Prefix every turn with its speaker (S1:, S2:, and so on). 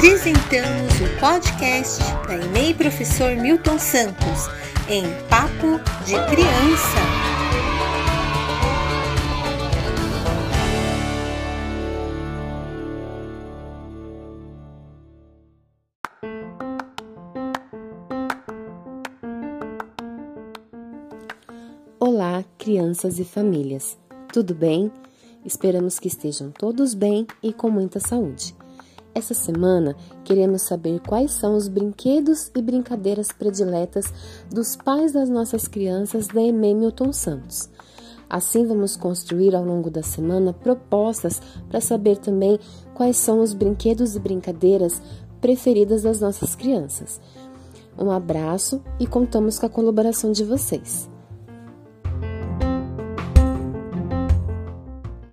S1: Apresentamos o podcast da EMEI Professor Milton Santos em Papo de Criança.
S2: Olá, crianças e famílias. Tudo bem? Esperamos que estejam todos bem e com muita saúde. Essa semana queremos saber quais são os brinquedos e brincadeiras prediletas dos pais das nossas crianças da EME Milton Santos. Assim, vamos construir ao longo da semana propostas para saber também quais são os brinquedos e brincadeiras preferidas das nossas crianças. Um abraço e contamos com a colaboração de vocês.